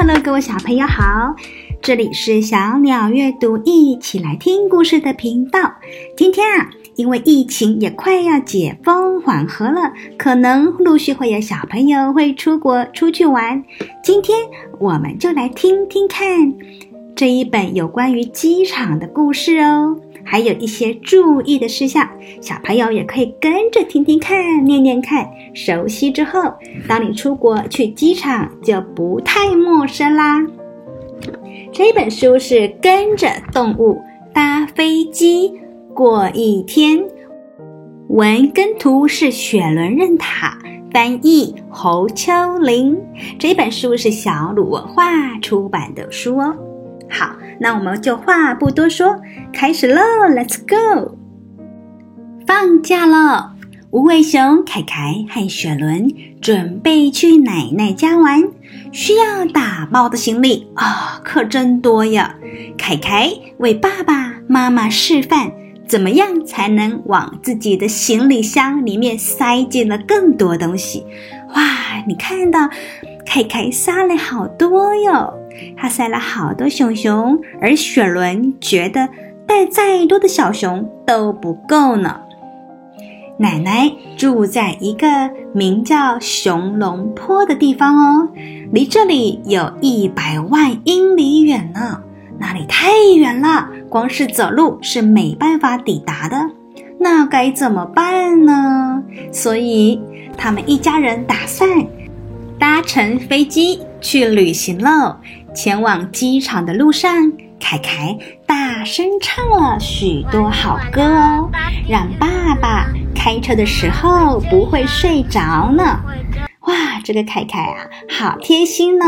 Hello，各位小朋友好，这里是小鸟阅读，一起来听故事的频道。今天啊，因为疫情也快要解封缓和了，可能陆续会有小朋友会出国出去玩。今天我们就来听听看这一本有关于机场的故事哦。还有一些注意的事项，小朋友也可以跟着听听看，念念看，熟悉之后，当你出国去机场就不太陌生啦。这本书是跟着动物搭飞机过一天，文跟图是雪伦任塔，翻译侯秋玲。这本书是小鲁文化出版的书哦。好，那我们就话不多说，开始喽！Let's go。放假了，无尾熊凯凯和雪伦准备去奶奶家玩，需要打包的行李啊、哦，可真多呀！凯凯为爸爸妈妈示范，怎么样才能往自己的行李箱里面塞进了更多东西。哇，你看到凯凯塞了好多哟！他塞了好多熊熊，而雪伦觉得带再多的小熊都不够呢。奶奶住在一个名叫熊龙坡的地方哦，离这里有一百万英里远呢，那里太远了，光是走路是没办法抵达的。那该怎么办呢？所以他们一家人打算搭乘飞机去旅行喽。前往机场的路上，凯凯大声唱了许多好歌哦，让爸爸开车的时候不会睡着呢。哇，这个凯凯啊，好贴心呢。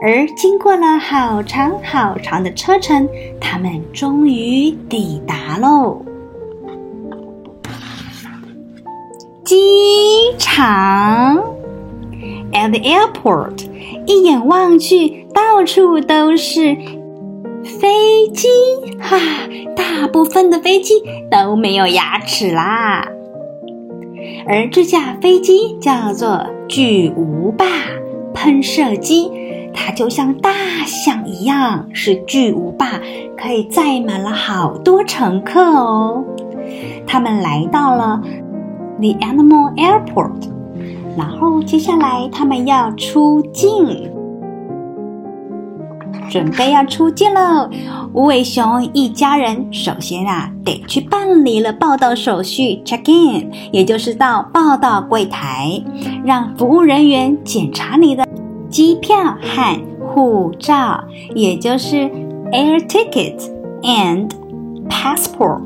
而经过了好长好长的车程，他们终于抵达喽。机场，at the airport。一眼望去，到处都是飞机，哈，大部分的飞机都没有牙齿啦。而这架飞机叫做巨无霸喷射机，它就像大象一样，是巨无霸，可以载满了好多乘客哦。他们来到了 The Animal Airport。然后接下来他们要出境，准备要出境了。无尾熊一家人首先啊得去办理了报到手续，check in，也就是到报到柜台，让服务人员检查你的机票和护照，也就是 air ticket and passport。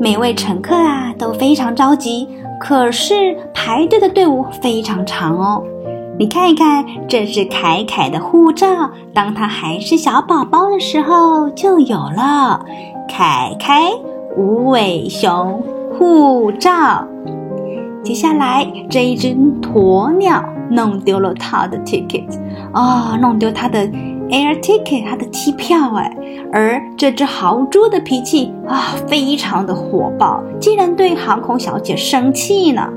每位乘客啊都非常着急。可是排队的队伍非常长哦，你看一看，这是凯凯的护照，当他还是小宝宝的时候就有了。凯凯无尾熊护照。接下来这一只鸵鸟弄丢了他的 ticket，哦，弄丢他的。Air ticket，它的机票哎，而这只豪猪的脾气啊，非常的火爆，竟然对航空小姐生气呢。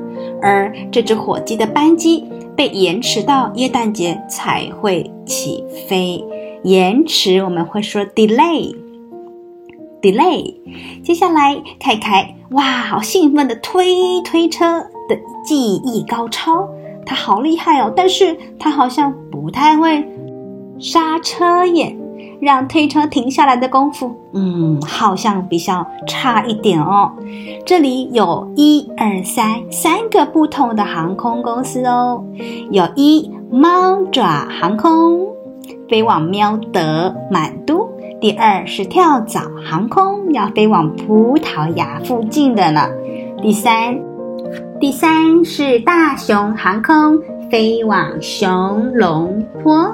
而这只火鸡的班机被延迟到耶诞节才会起飞，延迟我们会说 delay，delay。接下来凯凯哇，好兴奋的推推车的技艺高超，他好厉害哦，但是他好像不太会。刹车耶，让推车停下来的功夫，嗯，好像比较差一点哦。这里有一二三三个不同的航空公司哦，有一猫爪航空飞往喵德满都，第二是跳蚤航空要飞往葡萄牙附近的呢，第三，第三是大熊航空飞往熊龙坡。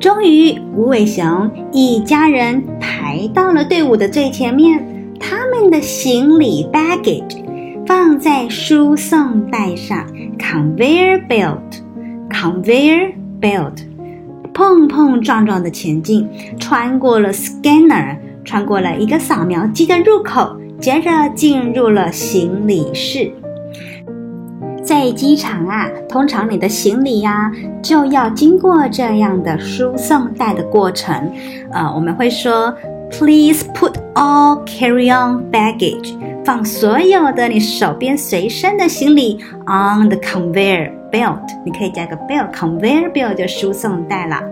终于，无尾熊一家人排到了队伍的最前面。他们的行李 baggage 放在输送带上，conveyor belt，conveyor belt，碰碰撞撞的前进，穿过了 scanner，穿过了一个扫描机的入口，接着进入了行李室。在机场啊，通常你的行李呀、啊、就要经过这样的输送带的过程。呃，我们会说，Please put all carry-on baggage，放所有的你手边随身的行李 on the conveyor belt。你可以加个 belt，conveyor belt 就输送带了。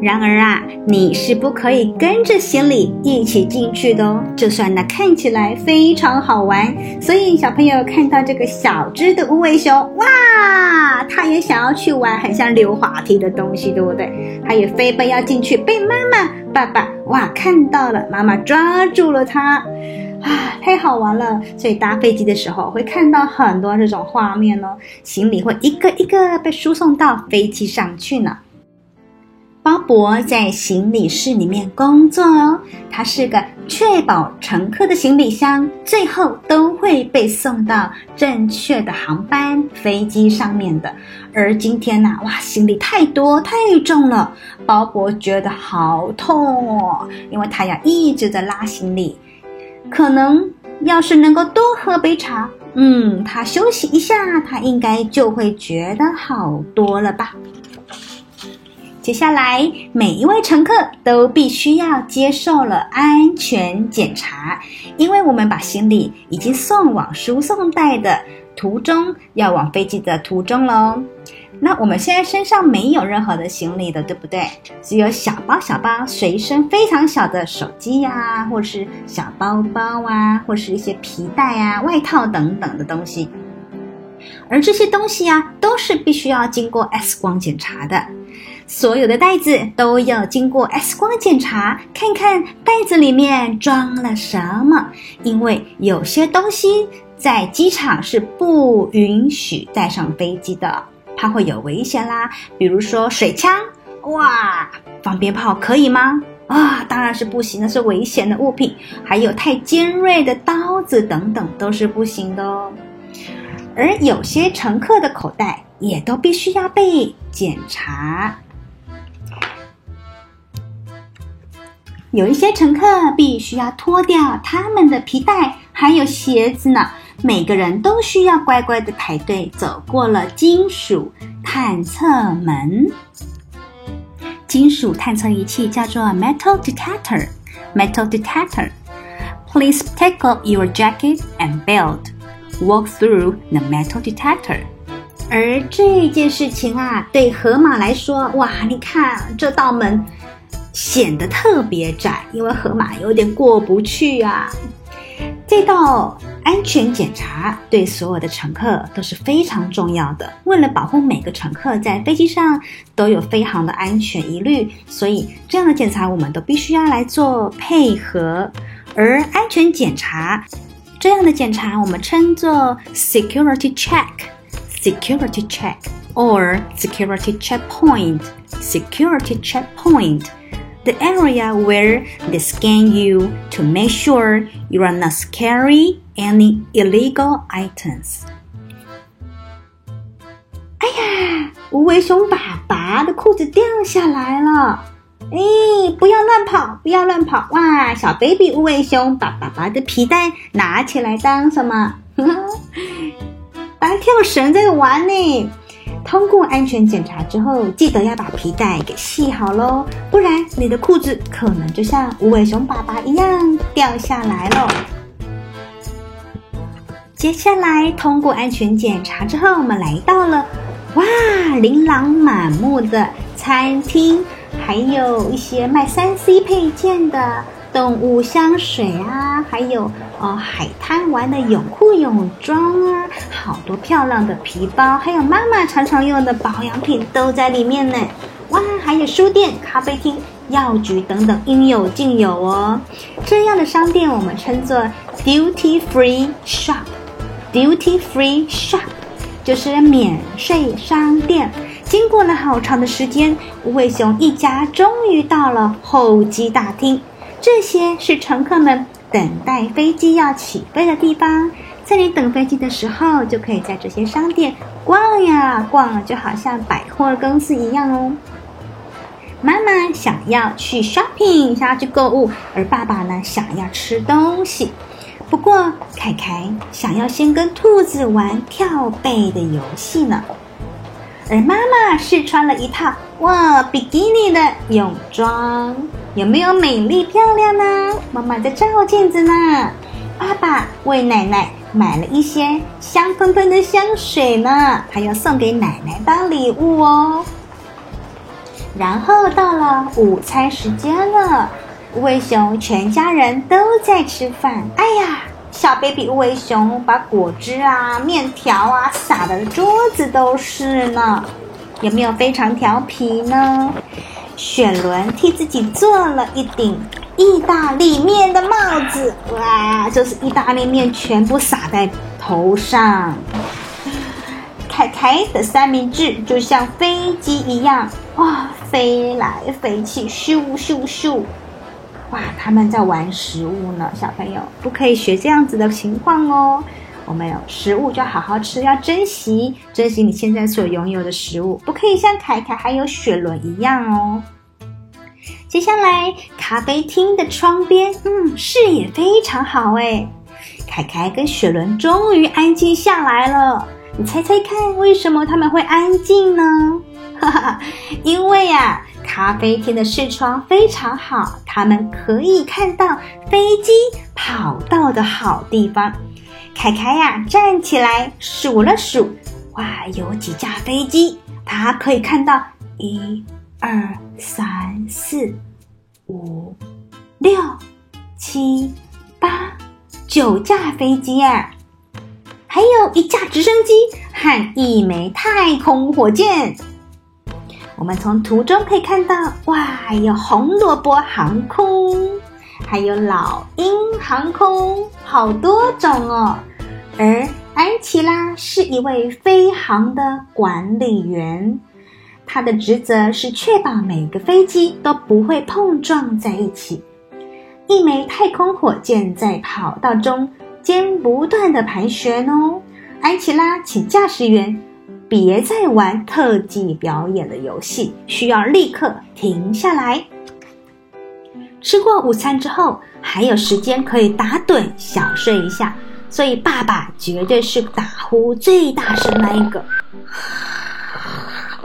然而啊，你是不可以跟着行李一起进去的哦。就算那看起来非常好玩，所以小朋友看到这个小只的无尾熊，哇，他也想要去玩很像溜滑梯的东西，对不对？他也飞奔要进去，被妈妈、爸爸哇看到了，妈妈抓住了他，啊，太好玩了！所以搭飞机的时候会看到很多这种画面哦，行李会一个一个被输送到飞机上去呢。鲍勃在行李室里面工作哦，他是个确保乘客的行李箱最后都会被送到正确的航班飞机上面的。而今天呢，哇，行李太多太重了，鲍勃觉得好痛哦，因为他要一直在拉行李。可能要是能够多喝杯茶，嗯，他休息一下，他应该就会觉得好多了吧。接下来，每一位乘客都必须要接受了安全检查，因为我们把行李已经送往输送带的途中，要往飞机的途中喽。那我们现在身上没有任何的行李的，对不对？只有小包小包随身非常小的手机呀，或是小包包啊，或是一些皮带啊、外套等等的东西。而这些东西啊，都是必须要经过 X 光检查的。所有的袋子都要经过 X 光检查，看看袋子里面装了什么。因为有些东西在机场是不允许带上飞机的，怕会有危险啦。比如说水枪，哇，放鞭炮可以吗？啊，当然是不行，那是危险的物品。还有太尖锐的刀子等等都是不行的哦。而有些乘客的口袋也都必须要被检查。有一些乘客必须要脱掉他们的皮带，还有鞋子呢。每个人都需要乖乖的排队走过了金属探测门。金属探测仪器叫做 metal detector。metal detector。Please take off your jacket and belt. Walk through the metal detector。而这件事情啊，对河马来说，哇，你看这道门。显得特别窄，因为河马有点过不去啊。这道安全检查对所有的乘客都是非常重要的。为了保护每个乘客在飞机上都有飞航的安全疑虑，所以这样的检查我们都必须要来做配合。而安全检查这样的检查，我们称作 security check，security check or security checkpoint，security checkpoint。The area where they scan you to make sure you are not carry any illegal items. 哎呀，无尾熊爸爸的裤子掉下来了！哎，不要乱跑，不要乱跑！哇，小 baby 无尾熊把爸爸的皮带拿起来当什么？当跳绳在玩呢。通过安全检查之后，记得要把皮带给系好喽，不然你的裤子可能就像无尾熊爸爸一样掉下来喽。接下来通过安全检查之后，我们来到了哇，琳琅满目的餐厅，还有一些卖三 C 配件的。动物香水啊，还有哦，海滩玩的泳裤、泳装啊，好多漂亮的皮包，还有妈妈常常用的保养品都在里面呢。哇，还有书店、咖啡厅、药局等等，应有尽有哦。这样的商店我们称作 duty free shop。duty free shop 就是免税商店。经过了好长的时间，无尾熊一家终于到了候机大厅。这些是乘客们等待飞机要起飞的地方，在你等飞机的时候，就可以在这些商店逛呀逛，就好像百货公司一样哦。妈妈想要去 shopping，想要去购物，而爸爸呢，想要吃东西。不过凯凯想要先跟兔子玩跳背的游戏呢，而妈妈试穿了一套哇比基尼的泳装，有没有美丽漂亮呢？妈妈在照镜子呢。爸爸为奶奶买了一些香喷喷的香水呢，还要送给奶奶当礼物哦。然后到了午餐时间了，无尾熊全家人都在吃饭。哎呀，小 baby 无尾熊把果汁啊、面条啊洒的桌子都是呢，有没有非常调皮呢？雪伦替自己做了一顶意大利面的帽子，哇，就是意大利面全部洒在头上。凯凯的三明治就像飞机一样，哇，飞来飞去，咻咻咻！哇，他们在玩食物呢，小朋友不可以学这样子的情况哦。我们有食物就要好好吃，要珍惜，珍惜你现在所拥有的食物，不可以像凯凯还有雪伦一样哦。接下来，咖啡厅的窗边，嗯，视野非常好诶。凯凯跟雪伦终于安静下来了。你猜猜看，为什么他们会安静呢？哈哈，因为呀，咖啡厅的视窗非常好，他们可以看到飞机跑道的好地方。凯凯呀，站起来数了数，哇，有几架飞机？他可以看到一。二三四五六七八九架飞机啊，还有一架直升机和一枚太空火箭。我们从图中可以看到，哇，有红萝卜航空，还有老鹰航空，好多种哦。而安琪拉是一位飞航的管理员。他的职责是确保每个飞机都不会碰撞在一起。一枚太空火箭在跑道中间不断地盘旋哦。安琪拉，请驾驶员别再玩特技表演的游戏，需要立刻停下来。吃过午餐之后，还有时间可以打盹小睡一下，所以爸爸绝对是打呼最大声那一个。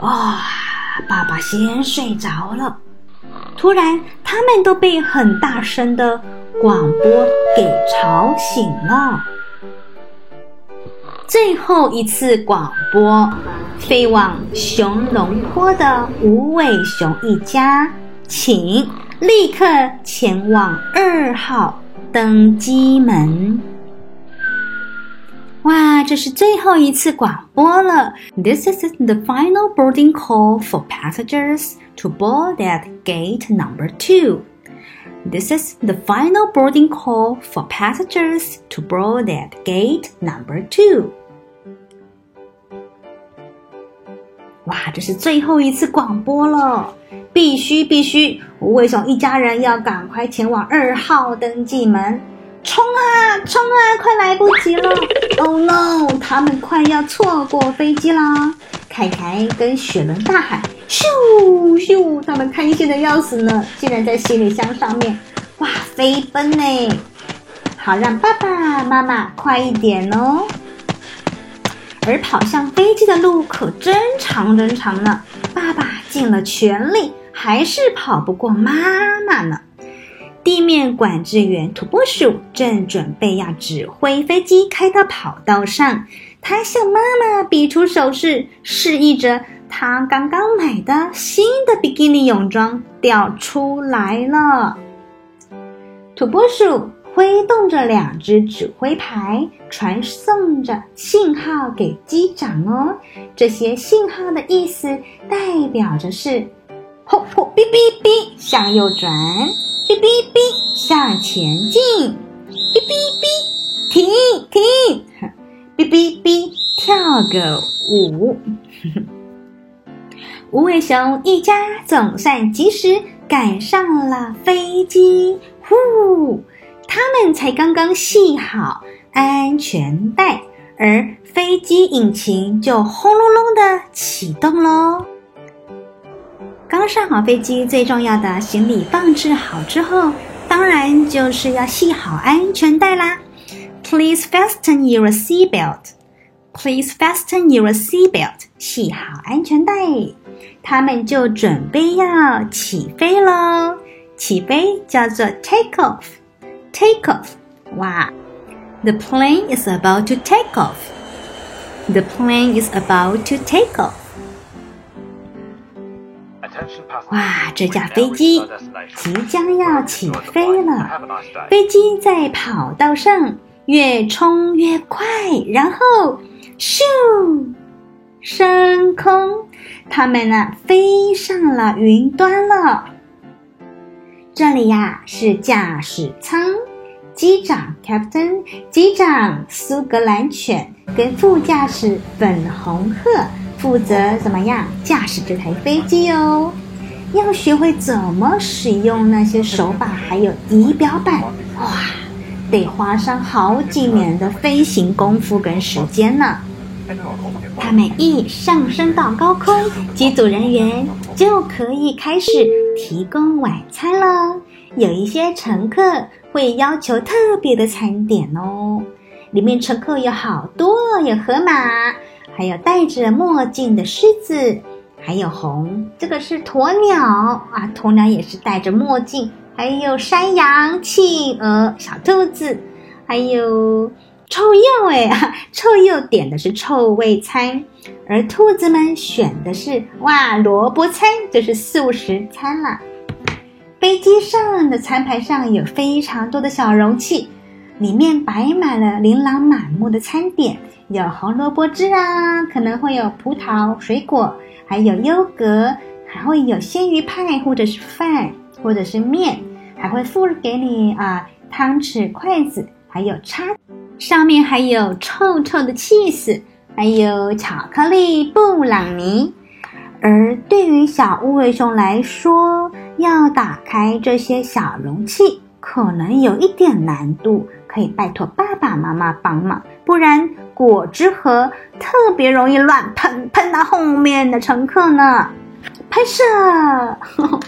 啊、哦，爸爸先睡着了。突然，他们都被很大声的广播给吵醒了。最后一次广播，飞往熊龙坡的无尾熊一家，请立刻前往二号登机门。哇，这是最后一次广播了。This is the final boarding call for passengers to board at gate number two. This is the final boarding call for passengers to board at gate number two. 哇，这是最后一次广播了， 必须必须，无尾熊一家人要赶快前往二号登机门。冲啊冲啊！快来不及了！Oh no！他们快要错过飞机啦！凯凯跟雪伦大喊：“咻咻！”他们开心的要死呢，竟然在行李箱上面哇飞奔呢！好，让爸爸妈妈快一点哦。而跑向飞机的路可真长真长呢，爸爸尽了全力，还是跑不过妈妈呢。地面管制员土拨鼠正准备要指挥飞机开到跑道上，他向妈妈比出手势，示意着他刚刚买的新的比基尼泳装掉出来了。土拨鼠挥动着两只指挥牌，传送着信号给机长哦。这些信号的意思代表着是：吼吼，哔哔哔，向右转。哔哔哔，向前进！哔哔哔，停停！哔哔哔，跳个舞！无尾熊一家总算及时赶上了飞机。呼，他们才刚刚系好安全带，而飞机引擎就轰隆隆的启动喽。刚上好飞机，最重要的行李放置好之后，当然就是要系好安全带啦。 Please fasten your seatbelt. Please fasten your seatbelt. 系好安全带。他们就准备要起飞喽。起飞叫做 take off。take off。哇，The plane is about to take off. The plane is about to take off. 哇，这架飞机即将要起飞了。飞机在跑道上越冲越快，然后咻，升空，他们呢飞上了云端了。这里呀是驾驶舱，机长 Captain，机长苏格兰犬跟副驾驶粉红鹤负责怎么样驾驶这台飞机哦。要学会怎么使用那些手把，还有仪表板，哇，得花上好几年的飞行功夫跟时间呢。他们一上升到高空，机组人员就可以开始提供晚餐了。有一些乘客会要求特别的餐点哦，里面乘客有好多，有河马，还有戴着墨镜的狮子。还有红，这个是鸵鸟啊，鸵鸟也是戴着墨镜。还有山羊、企鹅、小兔子，还有臭鼬哎，臭鼬点的是臭味餐，而兔子们选的是哇萝卜餐，就是素食餐啦。飞机上的餐盘上有非常多的小容器，里面摆满了琳琅满目的餐点，有红萝卜汁啊，可能会有葡萄、水果。还有优格，还会有鲜鱼派，或者是饭，或者是面，还会附给你啊汤匙、筷子，还有叉，上面还有臭臭的 cheese，，还有巧克力布朗尼。而对于小乌龟熊来说，要打开这些小容器，可能有一点难度，可以拜托爸爸妈妈帮忙，不然。果汁盒特别容易乱喷，喷到后面的乘客呢。拍摄。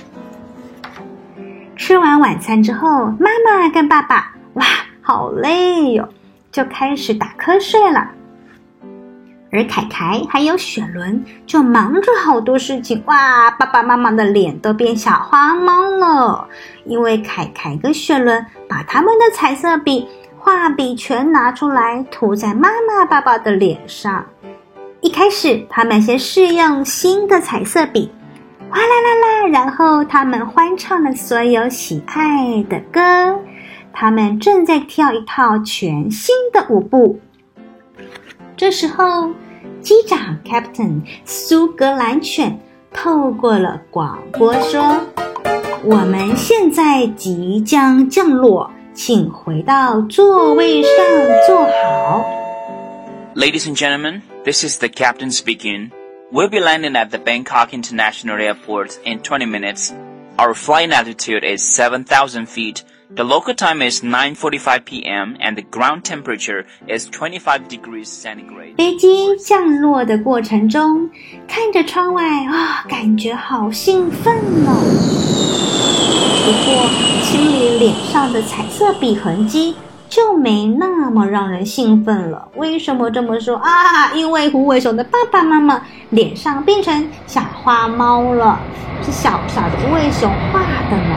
吃完晚餐之后，妈妈跟爸爸哇，好累哟，就开始打瞌睡了。而凯凯还有雪伦就忙着好多事情哇，爸爸妈妈的脸都变小花猫了，因为凯凯跟雪伦把他们的彩色笔。画笔全拿出来涂在妈妈、爸爸的脸上。一开始，他们先试用新的彩色笔，哗啦啦啦，然后他们欢唱了所有喜爱的歌。他们正在跳一套全新的舞步。这时候，机长 Captain 苏格兰犬透过了广播说：“我们现在即将降落。”请回到座位上坐好。Ladies and gentlemen, this is the captain speaking. We'll be landing at the Bangkok International Airport in 20 minutes. Our flight altitude is 7,000 feet. The local time is 9:45 p.m. and the ground temperature is 25 degrees centigrade. 飞机降落的过程中，看着窗外啊、感觉好兴奋哦。不过，清理脸上的彩色笔痕迹就没那么让人兴奋了。为什么这么说啊？因为无尾熊的爸爸妈妈脸上变成小花猫了，是小小的无尾熊画的呢。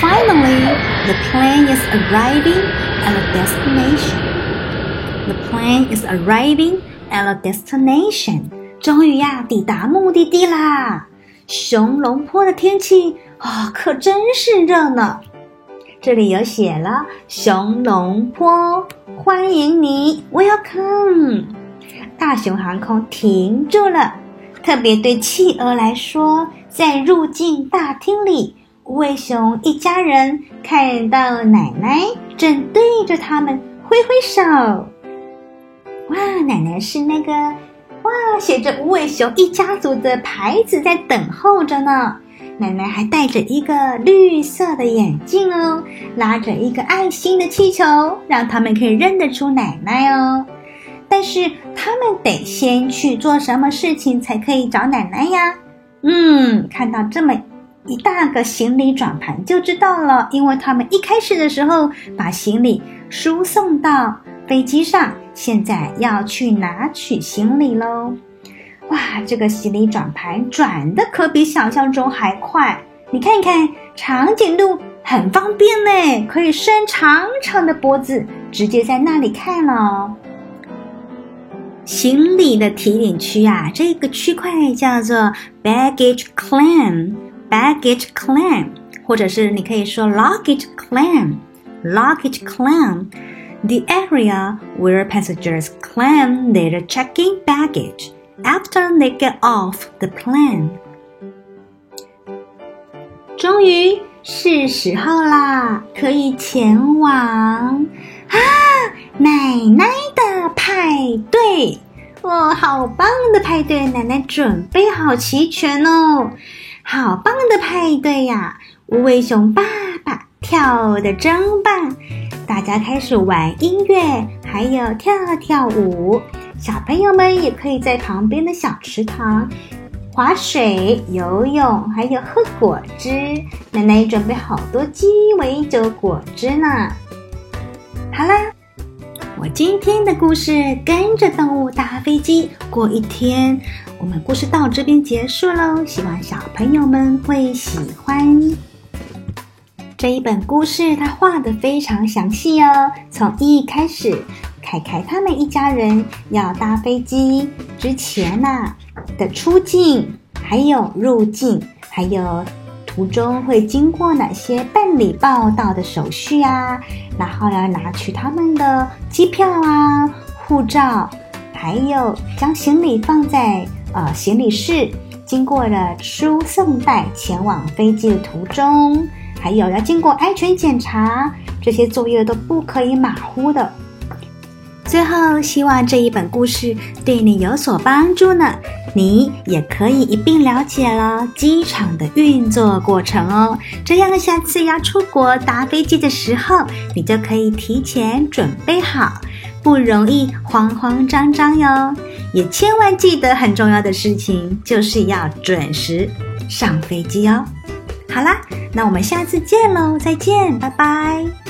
Finally, the plane is arriving at a destination. The plane is arriving at a destination. 终于呀，抵达目的地啦！熊龙坡的天气啊、可真是热闹。这里有写了熊龙坡，欢迎你，Welcome。大熊航空停住了，特别对企鹅来说，在入境大厅里，无尾熊一家人看到奶奶正对着他们挥挥手。哇，奶奶是那个。哇，写着“无尾熊一家族”的牌子在等候着呢。奶奶还戴着一个绿色的眼镜哦，拉着一个爱心的气球，让他们可以认得出奶奶哦。但是他们得先去做什么事情才可以找奶奶呀？嗯，看到这么一大个行李转盘就知道了，因为他们一开始的时候把行李输送到飞机上，现在要去拿取行李喽。哇，这个行李转盘转的可比想象中还快！你看一看，长颈鹿很方便呢，可以伸长长的脖子，直接在那里看了。行李的提领区啊，这个区块叫做 baggage Claim claim，baggage claim，或者是你可以说 luggage claim，luggage claim，the area where passengers claim their check-in baggage after they get off the plane。终于是时候啦，可以前往啊奶奶的派对。哇，好棒的派对！奶奶准备好齐全哦， 好棒的派对呀！无尾熊爸爸跳得真棒，大家开始玩音乐，还有跳跳舞。小朋友们也可以在旁边的小池塘划水、游泳，还有喝果汁。奶奶准备好多鸡尾酒果汁呢。好啦，我今天的故事跟着动物搭飞机过一天，我们故事到这边结束喽。希望小朋友们会喜欢这一本故事，它画得非常详细哦，从一开始。凯凯他们一家人要搭飞机之前呐的出境，还有入境，还有途中会经过哪些办理报到的手续啊？然后要拿取他们的机票啊、护照，还有将行李放在呃行李室，经过了输送带前往飞机的途中，还有要经过安全检查，这些作业都不可以马虎的。最后，希望这一本故事对你有所帮助呢。你也可以一并了解了机场的运作过程哦。这样下次要出国搭飞机的时候，你就可以提前准备好，不容易慌慌张张哟。也千万记得很重要的事情，就是要准时上飞机哦。好啦，那我们下次见喽，再见，拜拜。